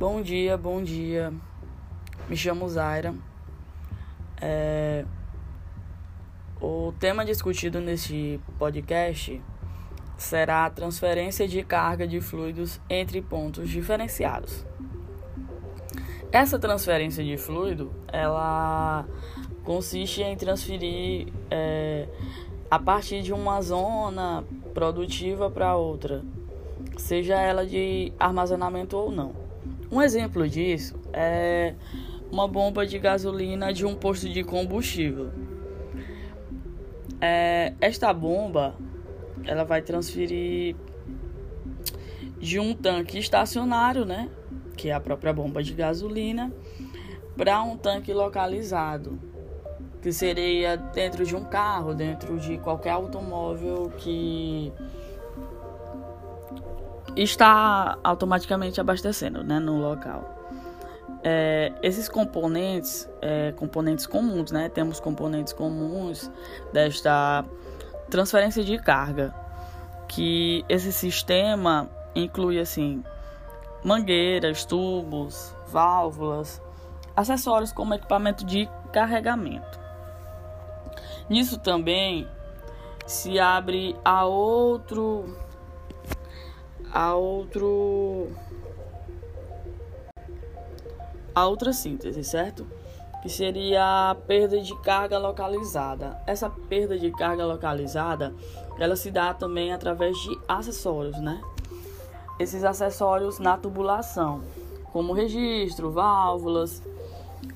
Bom dia, bom dia. Me chamo Zaira. É... O tema discutido neste podcast será a transferência de carga de fluidos entre pontos diferenciados. Essa transferência de fluido, ela consiste em transferir é, a partir de uma zona produtiva para outra, seja ela de armazenamento ou não. Um exemplo disso é uma bomba de gasolina de um posto de combustível. É, esta bomba ela vai transferir de um tanque estacionário, né, que é a própria bomba de gasolina, para um tanque localizado, que seria dentro de um carro, dentro de qualquer automóvel que está automaticamente abastecendo né, no local. É, esses componentes, é, componentes comuns, né? Temos componentes comuns desta transferência de carga, que esse sistema inclui assim mangueiras, tubos, válvulas, acessórios como equipamento de carregamento. Nisso também se abre a outro a outro a outra síntese, certo? Que seria a perda de carga localizada. Essa perda de carga localizada, ela se dá também através de acessórios, né? Esses acessórios na tubulação, como registro, válvulas.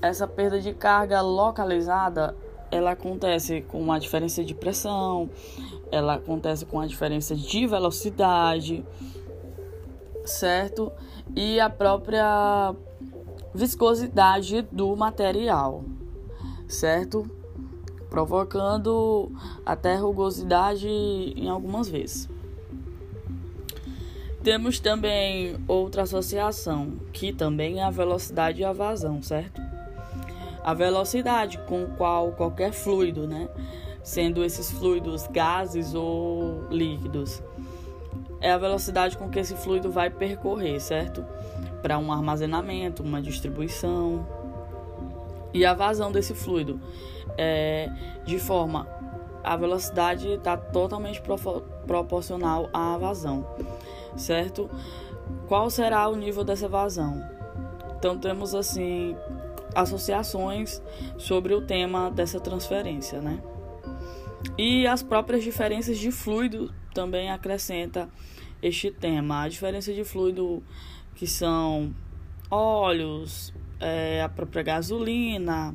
Essa perda de carga localizada, ela acontece com a diferença de pressão, ela acontece com a diferença de velocidade, certo? E a própria viscosidade do material, certo? Provocando até rugosidade em algumas vezes. Temos também outra associação, que também é a velocidade e a vazão, certo? A velocidade com qual qualquer fluido, né, sendo esses fluidos gases ou líquidos, é a velocidade com que esse fluido vai percorrer, certo? Para um armazenamento, uma distribuição. E a vazão desse fluido é de forma a velocidade está totalmente proporcional à vazão, certo? Qual será o nível dessa vazão? Então temos assim associações sobre o tema dessa transferência, né? E as próprias diferenças de fluido também acrescenta este tema. A diferença de fluido que são óleos, é, a própria gasolina,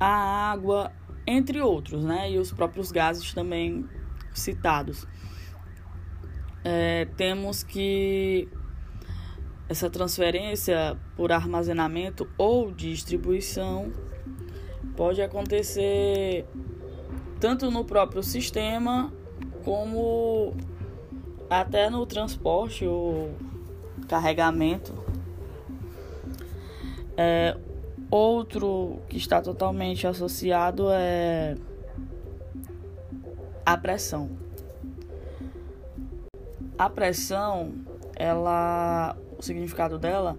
a água, entre outros, né? E os próprios gases também citados. É, temos que essa transferência por armazenamento ou distribuição pode acontecer tanto no próprio sistema como até no transporte ou carregamento. É, outro que está totalmente associado é a pressão. A pressão, ela, o significado dela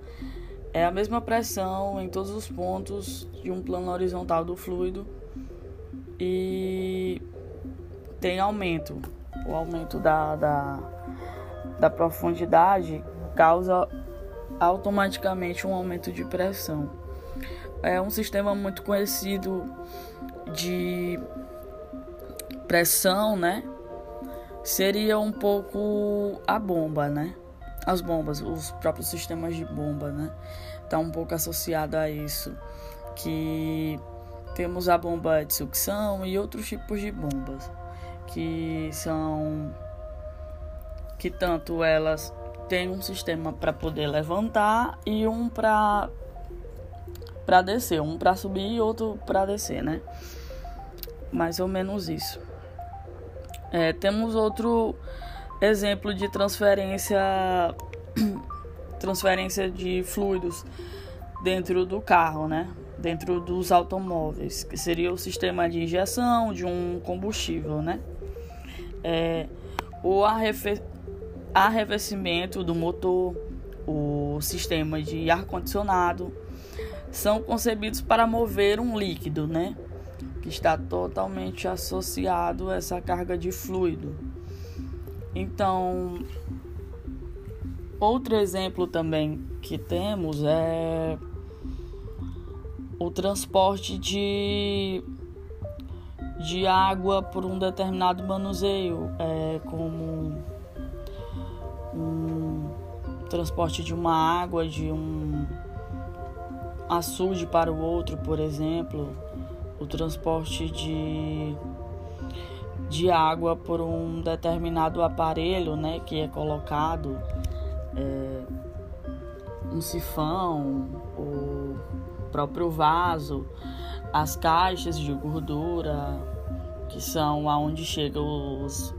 é a mesma pressão em todos os pontos de um plano horizontal do fluido e tem aumento. O aumento da, da, da profundidade causa automaticamente um aumento de pressão. É um sistema muito conhecido de pressão, né? Seria um pouco a bomba, né? As bombas, os próprios sistemas de bomba, né? Tá um pouco associado a isso. Que temos a bomba de sucção e outros tipos de bombas que são que tanto elas têm um sistema para poder levantar e um para para descer, um para subir e outro para descer, né? Mais ou menos isso. É, temos outro exemplo de transferência transferência de fluidos dentro do carro, né? dentro dos automóveis, que seria o sistema de injeção de um combustível, né? É, o arrefe arrefecimento do motor, o sistema de ar-condicionado, são concebidos para mover um líquido, né? Que está totalmente associado a essa carga de fluido. Então, outro exemplo também que temos é o transporte de, de água por um determinado manuseio, é, como um transporte de uma água de um açude para o outro, por exemplo, o transporte de, de água por um determinado aparelho, né, que é colocado, é, um sifão, o próprio vaso, as caixas de gordura, que são aonde chegam os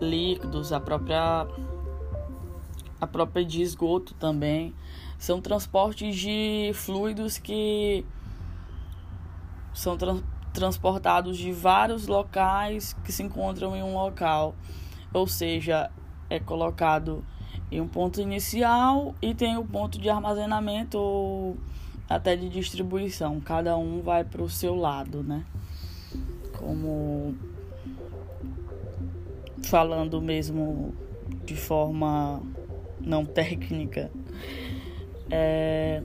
líquidos, a própria a própria de esgoto também. São transportes de fluidos que são trans transportados de vários locais que se encontram em um local. Ou seja, é colocado em um ponto inicial e tem o ponto de armazenamento ou até de distribuição. Cada um vai para o seu lado, né? Como falando mesmo de forma não técnica. É,